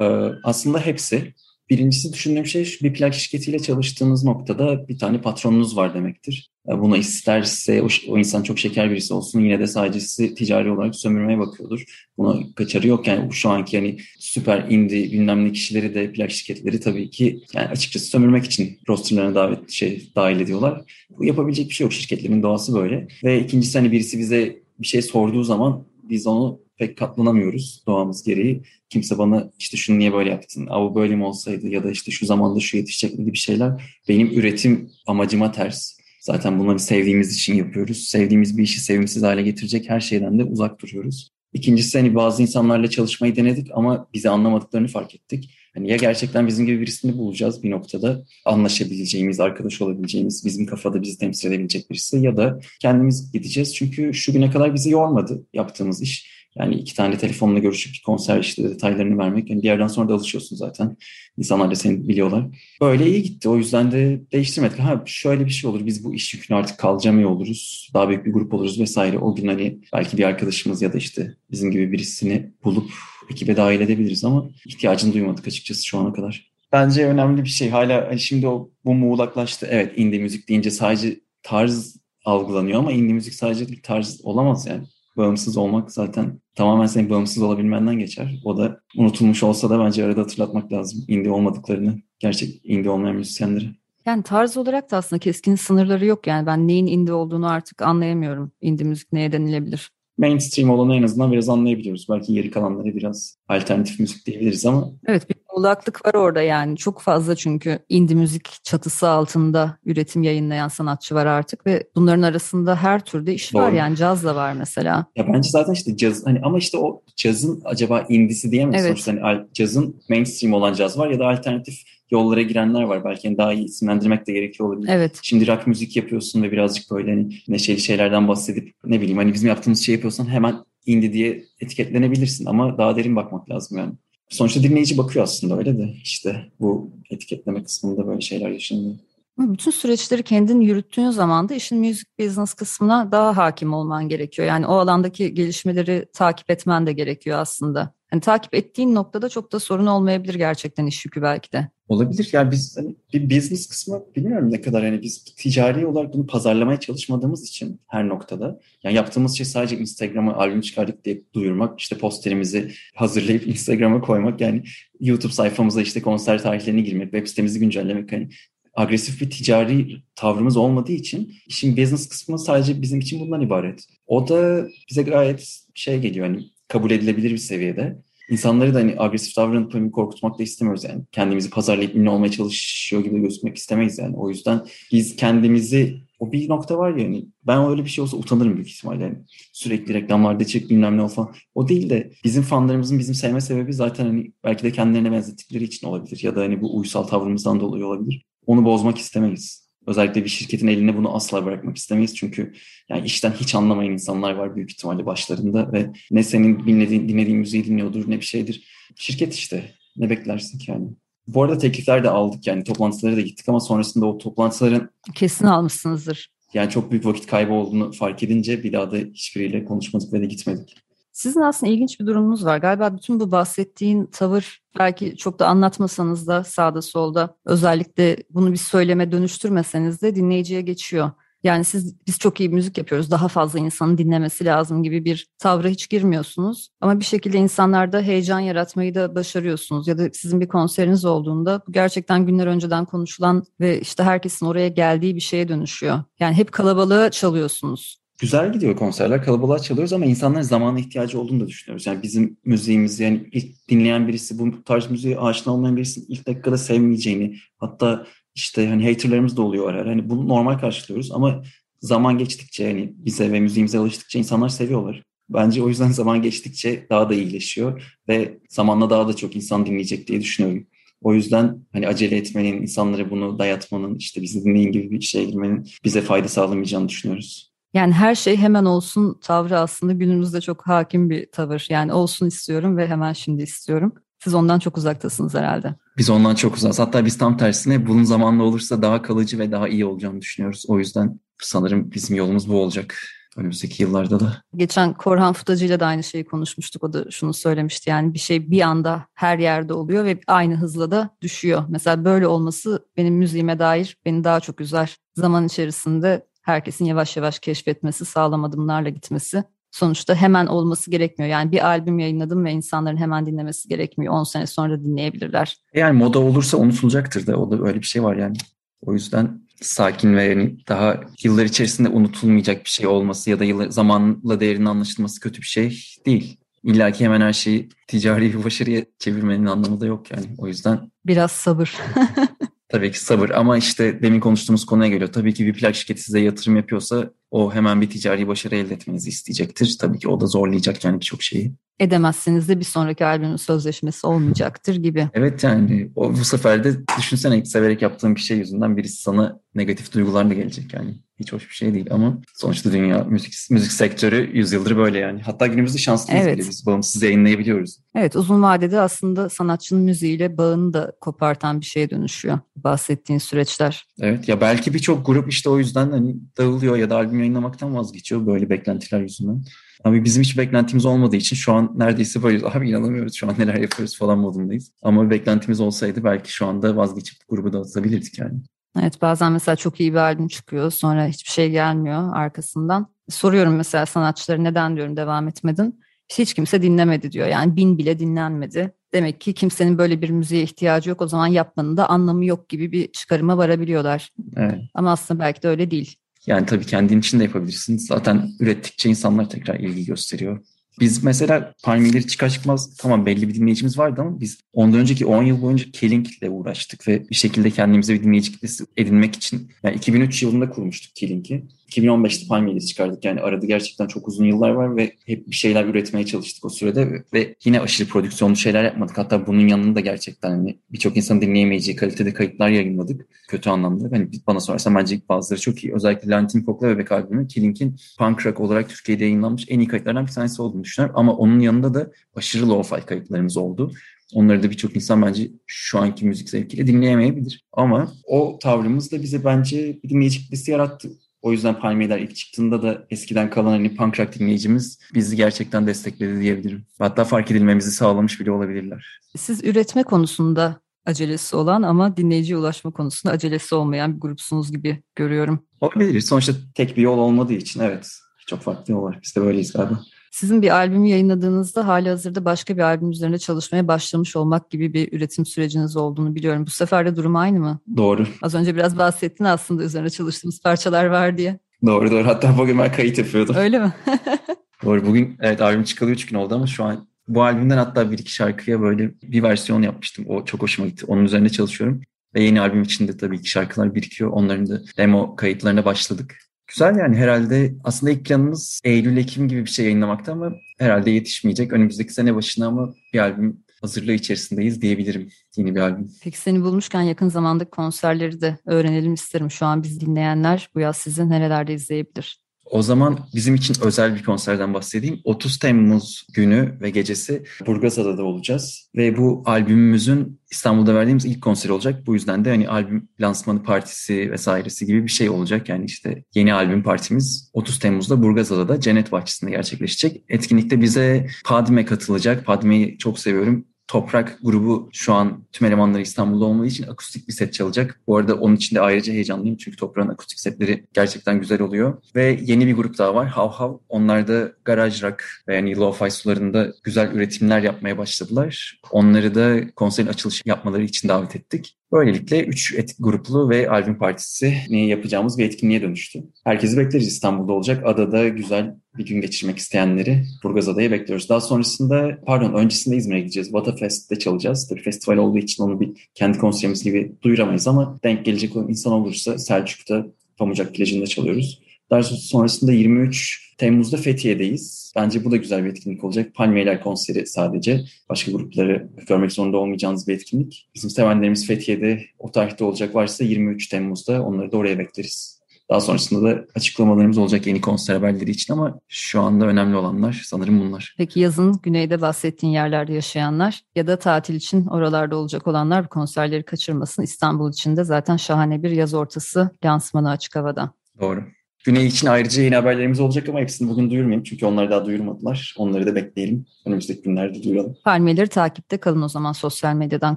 Ee, aslında hepsi. Birincisi düşündüğüm şey bir plak şirketiyle çalıştığınız noktada bir tane patronunuz var demektir. Bunu isterse o, o insan çok şeker birisi olsun yine de sadece sizi ticari olarak sömürmeye bakıyordur. Buna kaçarı yok yani şu anki yani süper indie bilmem ne kişileri de plak şirketleri tabii ki yani açıkçası sömürmek için rosterlarına davet şey dahil ediyorlar. Bu yapabilecek bir şey yok şirketlerin doğası böyle. Ve ikincisi hani birisi bize bir şey sorduğu zaman biz onu pek katlanamıyoruz doğamız gereği. Kimse bana işte şunu niye böyle yaptın, bu böyle mi olsaydı ya da işte şu zamanda şu yetişecek miydi bir şeyler benim üretim amacıma ters. Zaten bunları sevdiğimiz için yapıyoruz. Sevdiğimiz bir işi sevimsiz hale getirecek her şeyden de uzak duruyoruz. İkincisi hani bazı insanlarla çalışmayı denedik ama bizi anlamadıklarını fark ettik. Hani ya gerçekten bizim gibi birisini bulacağız bir noktada anlaşabileceğimiz, arkadaş olabileceğimiz, bizim kafada bizi temsil edebilecek birisi ya da kendimiz gideceğiz. Çünkü şu güne kadar bizi yormadı yaptığımız iş. Yani iki tane telefonla görüşüp bir konser işte detaylarını vermek. Yani bir yerden sonra da alışıyorsun zaten. İnsanlar da seni biliyorlar. Böyle iyi gitti. O yüzden de değiştirmedik. Ha şöyle bir şey olur. Biz bu iş yükünü artık kalacamıyor oluruz. Daha büyük bir grup oluruz vesaire. O gün hani belki bir arkadaşımız ya da işte bizim gibi birisini bulup ekibe dahil edebiliriz ama ihtiyacını duymadık açıkçası şu ana kadar. Bence önemli bir şey. Hala hani şimdi o bu muğlaklaştı. Evet indie müzik deyince sadece tarz algılanıyor ama indie müzik sadece bir tarz olamaz yani bağımsız olmak zaten tamamen senin bağımsız olabilmenden geçer. O da unutulmuş olsa da bence arada hatırlatmak lazım indie olmadıklarını, gerçek indie olmayan müzisyenleri. Yani tarz olarak da aslında keskin sınırları yok yani ben neyin indie olduğunu artık anlayamıyorum. Indie müzik neye denilebilir? Mainstream olanı en azından biraz anlayabiliyoruz. Belki geri kalanları biraz alternatif müzik diyebiliriz ama. Evet bir Kulaklık var orada yani. Çok fazla çünkü indie müzik çatısı altında üretim yayınlayan sanatçı var artık ve bunların arasında her türde iş Doğru. var yani caz da var mesela. Ya bence zaten işte caz hani ama işte o cazın acaba indisi diyemeyiz evet. sonuçta hani cazın mainstream olan caz var ya da alternatif yollara girenler var. Belki yani daha iyi isimlendirmek de gerekiyor olabilir. Evet. Şimdi rock müzik yapıyorsun ve birazcık böyle hani neşeli şeylerden bahsedip ne bileyim hani bizim yaptığımız şey yapıyorsan hemen indie diye etiketlenebilirsin ama daha derin bakmak lazım yani. Sonuçta dinleyici bakıyor aslında öyle de işte bu etiketleme kısmında böyle şeyler yaşanıyor. Bütün süreçleri kendin yürüttüğün zaman da işin müzik business kısmına daha hakim olman gerekiyor. Yani o alandaki gelişmeleri takip etmen de gerekiyor aslında. Yani takip ettiğin noktada çok da sorun olmayabilir gerçekten iş yükü belki de. Olabilir. Yani biz hani bir business kısmı bilmiyorum ne kadar hani biz ticari olarak bunu pazarlamaya çalışmadığımız için her noktada. Yani yaptığımız şey sadece Instagram'a albüm çıkardık diye duyurmak, işte posterimizi hazırlayıp Instagram'a koymak yani YouTube sayfamıza işte konser tarihlerini girmek, web sitemizi güncellemek hani agresif bir ticari tavrımız olmadığı için işin business kısmı sadece bizim için bundan ibaret. O da bize gayet şey geliyor hani kabul edilebilir bir seviyede. İnsanları da hani agresif davranıp hani korkutmak da istemiyoruz yani. Kendimizi pazarlayıp ünlü olmaya çalışıyor gibi gözükmek istemeyiz yani. O yüzden biz kendimizi o bir nokta var ya hani ben öyle bir şey olsa utanırım büyük ihtimalle. Yani sürekli reklamlarda çık bilmem ne falan. O değil de bizim fanlarımızın bizim sevme sebebi zaten hani belki de kendilerine benzettikleri için olabilir. Ya da hani bu uysal tavrımızdan dolayı olabilir. Onu bozmak istemeyiz. Özellikle bir şirketin eline bunu asla bırakmak istemeyiz. Çünkü yani işten hiç anlamayan insanlar var büyük ihtimalle başlarında ve ne senin dinlediğin, dinlediğin müziği dinliyordur ne bir şeydir. Şirket işte. Ne beklersin ki yani? Bu arada teklifler de aldık yani toplantılara da gittik ama sonrasında o toplantıların... Kesin almışsınızdır. Yani çok büyük vakit kaybı olduğunu fark edince bir daha da hiçbiriyle konuşmadık ve de gitmedik. Sizin aslında ilginç bir durumunuz var. Galiba bütün bu bahsettiğin tavır belki çok da anlatmasanız da sağda solda özellikle bunu bir söyleme dönüştürmeseniz de dinleyiciye geçiyor. Yani siz biz çok iyi müzik yapıyoruz. Daha fazla insanın dinlemesi lazım gibi bir tavra hiç girmiyorsunuz. Ama bir şekilde insanlarda heyecan yaratmayı da başarıyorsunuz. Ya da sizin bir konseriniz olduğunda bu gerçekten günler önceden konuşulan ve işte herkesin oraya geldiği bir şeye dönüşüyor. Yani hep kalabalığa çalıyorsunuz güzel gidiyor konserler. Kalabalığa çalıyoruz ama insanların zamana ihtiyacı olduğunu da düşünüyoruz. Yani bizim müziğimiz yani ilk dinleyen birisi bu tarz müziği aşina olmayan birisinin ilk dakikada sevmeyeceğini hatta işte hani haterlarımız da oluyor ara Hani bunu normal karşılıyoruz ama zaman geçtikçe yani bize ve müziğimize alıştıkça insanlar seviyorlar. Bence o yüzden zaman geçtikçe daha da iyileşiyor ve zamanla daha da çok insan dinleyecek diye düşünüyorum. O yüzden hani acele etmenin, insanlara bunu dayatmanın, işte bizi dinleyin gibi bir şeye girmenin bize fayda sağlamayacağını düşünüyoruz. Yani her şey hemen olsun tavrı aslında günümüzde çok hakim bir tavır. Yani olsun istiyorum ve hemen şimdi istiyorum. Siz ondan çok uzaktasınız herhalde. Biz ondan çok uzağız. Hatta biz tam tersine bunun zamanla olursa daha kalıcı ve daha iyi olacağını düşünüyoruz. O yüzden sanırım bizim yolumuz bu olacak önümüzdeki yıllarda da. Geçen Korhan Futacı ile de aynı şeyi konuşmuştuk. O da şunu söylemişti. Yani bir şey bir anda her yerde oluyor ve aynı hızla da düşüyor. Mesela böyle olması benim müziğime dair beni daha çok üzer. Zaman içerisinde herkesin yavaş yavaş keşfetmesi, sağlam adımlarla gitmesi. Sonuçta hemen olması gerekmiyor. Yani bir albüm yayınladım ve insanların hemen dinlemesi gerekmiyor. 10 sene sonra dinleyebilirler. Yani moda olursa unutulacaktır da o da öyle bir şey var yani. O yüzden sakin ve yani daha yıllar içerisinde unutulmayacak bir şey olması ya da yıllar, zamanla değerinin anlaşılması kötü bir şey değil. İlla ki hemen her şeyi ticari bir başarıya çevirmenin anlamı da yok yani. O yüzden... Biraz sabır. Tabii ki sabır ama işte demin konuştuğumuz konuya geliyor. Tabii ki bir plak şirketi size yatırım yapıyorsa o hemen bir ticari başarı elde etmenizi isteyecektir. Tabii ki o da zorlayacak yani birçok şeyi. Edemezseniz de bir sonraki albümün sözleşmesi olmayacaktır gibi. Evet yani o, bu sefer de düşünsene severek yaptığın bir şey yüzünden birisi sana negatif duygularla gelecek yani. Hiç hoş bir şey değil ama sonuçta dünya müzik müzik sektörü yüzyıldır böyle yani. Hatta günümüzde şanslıyız evet. bile biz bağımsız yayınlayabiliyoruz. Evet uzun vadede aslında sanatçının müziğiyle bağını da kopartan bir şeye dönüşüyor bahsettiğin süreçler. Evet ya belki birçok grup işte o yüzden hani dağılıyor ya da albüm yayınlamaktan vazgeçiyor böyle beklentiler yüzünden. Abi bizim hiç beklentimiz olmadığı için şu an neredeyse böyle abi inanamıyoruz şu an neler yapıyoruz falan modundayız. Ama bir beklentimiz olsaydı belki şu anda vazgeçip grubu da atabilirdik yani. Evet bazen mesela çok iyi bir albüm çıkıyor sonra hiçbir şey gelmiyor arkasından. Soruyorum mesela sanatçıları neden diyorum devam etmedin. hiç kimse dinlemedi diyor. Yani bin bile dinlenmedi. Demek ki kimsenin böyle bir müziğe ihtiyacı yok. O zaman yapmanın da anlamı yok gibi bir çıkarıma varabiliyorlar. Evet. Ama aslında belki de öyle değil. Yani tabii kendin için de yapabilirsin. Zaten ürettikçe insanlar tekrar ilgi gösteriyor. Biz mesela Palmiyeleri çıkar çıkmaz tamam belli bir dinleyicimiz vardı ama biz ondan önceki 10 yıl boyunca Killing ile uğraştık ve bir şekilde kendimize bir dinleyici kitlesi edinmek için yani 2003 yılında kurmuştuk Killing'i. 2015'te Palmiyeleri çıkardık. Yani arada gerçekten çok uzun yıllar var ve hep bir şeyler üretmeye çalıştık o sürede ve yine aşırı prodüksiyonlu şeyler yapmadık. Hatta bunun yanında gerçekten hani birçok insan dinleyemeyeceği kalitede kayıtlar yayınladık. Kötü anlamda. Hani bana sorarsan bence bazıları çok iyi. Özellikle Lantin Pokla Bebek albümü Killing'in punk rock olarak Türkiye'de yayınlanmış en iyi kayıtlardan bir tanesi olduğunu düşünüyorum. Ama onun yanında da aşırı lo-fi kayıtlarımız oldu. Onları da birçok insan bence şu anki müzik zevkiyle dinleyemeyebilir. Ama o tavrımız da bize bence bir dinleyici kitlesi yarattı. O yüzden Palmiyeler ilk çıktığında da eskiden kalan hani punk rock dinleyicimiz bizi gerçekten destekledi diyebilirim. Hatta fark edilmemizi sağlamış bile olabilirler. Siz üretme konusunda acelesi olan ama dinleyiciye ulaşma konusunda acelesi olmayan bir grupsunuz gibi görüyorum. Olabilir. Sonuçta tek bir yol olmadığı için evet. Çok farklı yol var. Biz de böyleyiz galiba. Sizin bir albümü yayınladığınızda hali hazırda başka bir albüm üzerine çalışmaya başlamış olmak gibi bir üretim süreciniz olduğunu biliyorum. Bu sefer de durum aynı mı? Doğru. Az önce biraz bahsettin aslında üzerine çalıştığımız parçalar var diye. Doğru doğru. Hatta bugün ben kayıt yapıyordum. Öyle mi? doğru. Bugün evet albüm çıkalı 3 gün oldu ama şu an bu albümden hatta bir iki şarkıya böyle bir versiyon yapmıştım. O çok hoşuma gitti. Onun üzerine çalışıyorum. Ve yeni albüm içinde tabii ki şarkılar birikiyor. Onların da demo kayıtlarına başladık. Güzel yani herhalde aslında ilk planımız Eylül-Ekim gibi bir şey yayınlamakta ama herhalde yetişmeyecek. Önümüzdeki sene başına ama bir albüm hazırlığı içerisindeyiz diyebilirim. Yeni bir albüm. Peki seni bulmuşken yakın zamanda konserleri de öğrenelim isterim. Şu an biz dinleyenler bu yaz sizi nerelerde izleyebilir? O zaman bizim için özel bir konserden bahsedeyim. 30 Temmuz günü ve gecesi Burgazada'da olacağız. Ve bu albümümüzün İstanbul'da verdiğimiz ilk konser olacak. Bu yüzden de hani albüm lansmanı partisi vesairesi gibi bir şey olacak. Yani işte yeni albüm partimiz 30 Temmuz'da Burgazada'da Cennet Bahçesi'nde gerçekleşecek. Etkinlikte bize Padme katılacak. Padme'yi çok seviyorum. Toprak grubu şu an tüm elemanları İstanbul'da olmadığı için akustik bir set çalacak. Bu arada onun için de ayrıca heyecanlıyım çünkü Toprak'ın akustik setleri gerçekten güzel oluyor. Ve yeni bir grup daha var Hav Hav. Onlar da garaj rock ve yani lo-fi sularında güzel üretimler yapmaya başladılar. Onları da konserin açılışı yapmaları için davet ettik. Böylelikle 3 gruplu ve albüm partisi yapacağımız bir etkinliğe dönüştü. Herkesi bekleriz İstanbul'da olacak. Adada güzel bir gün geçirmek isteyenleri Burgazada'ya bekliyoruz. Daha sonrasında pardon öncesinde İzmir'e gideceğiz. Vatafest'te çalacağız. Tabii festival olduğu için onu bir kendi konserimiz gibi duyuramayız ama denk gelecek insan olursa Selçuk'ta Pamucak Plajı'nda çalıyoruz. Daha sonrasında 23 Temmuz'da Fethiye'deyiz. Bence bu da güzel bir etkinlik olacak. Palmiyeler konseri sadece. Başka grupları görmek zorunda olmayacağınız bir etkinlik. Bizim sevenlerimiz Fethiye'de o tarihte olacak varsa 23 Temmuz'da onları da oraya bekleriz. Daha sonrasında da açıklamalarımız olacak yeni konser haberleri için ama şu anda önemli olanlar sanırım bunlar. Peki yazın güneyde bahsettiğin yerlerde yaşayanlar ya da tatil için oralarda olacak olanlar bu konserleri kaçırmasın. İstanbul için de zaten şahane bir yaz ortası lansmanı açık havada. Doğru. Güney için ayrıca yeni haberlerimiz olacak ama hepsini bugün duyurmayayım. Çünkü onlar daha duyurmadılar. Onları da bekleyelim. Önümüzdeki günlerde duyuralım. Palmiyeleri takipte kalın o zaman sosyal medyadan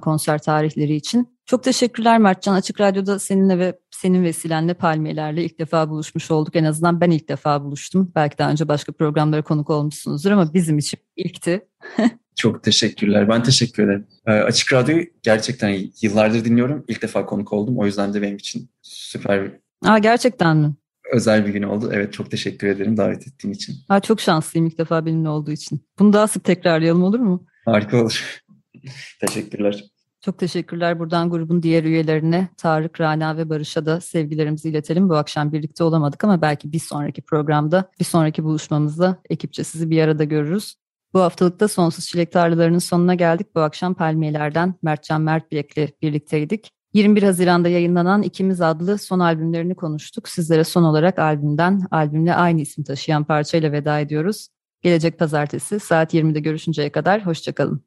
konser tarihleri için. Çok teşekkürler Mertcan. Açık Radyo'da seninle ve senin vesilenle palmiyelerle ilk defa buluşmuş olduk. En azından ben ilk defa buluştum. Belki daha önce başka programlara konuk olmuşsunuzdur ama bizim için ilkti. Çok teşekkürler. Ben teşekkür ederim. Ee, Açık Radyo'yu gerçekten yıllardır dinliyorum. İlk defa konuk oldum. O yüzden de benim için süper. Aa, gerçekten mi? Özel bir gün oldu. Evet çok teşekkür ederim davet ettiğin için. Ha, çok şanslıyım ilk defa benimle olduğu için. Bunu daha sık tekrarlayalım olur mu? Harika olur. Teşekkürler. Çok teşekkürler. Buradan grubun diğer üyelerine Tarık, Rana ve Barış'a da sevgilerimizi iletelim. Bu akşam birlikte olamadık ama belki bir sonraki programda, bir sonraki buluşmamızda ekipçe sizi bir arada görürüz. Bu haftalıkta Sonsuz Çilek Tarlalarının sonuna geldik. Bu akşam Palmiyeler'den Mertcan Mertbilek'le birlikteydik. 21 Haziran'da yayınlanan İkimiz adlı son albümlerini konuştuk. Sizlere son olarak albümden, albümle aynı isim taşıyan parçayla veda ediyoruz. Gelecek pazartesi saat 20'de görüşünceye kadar hoşçakalın.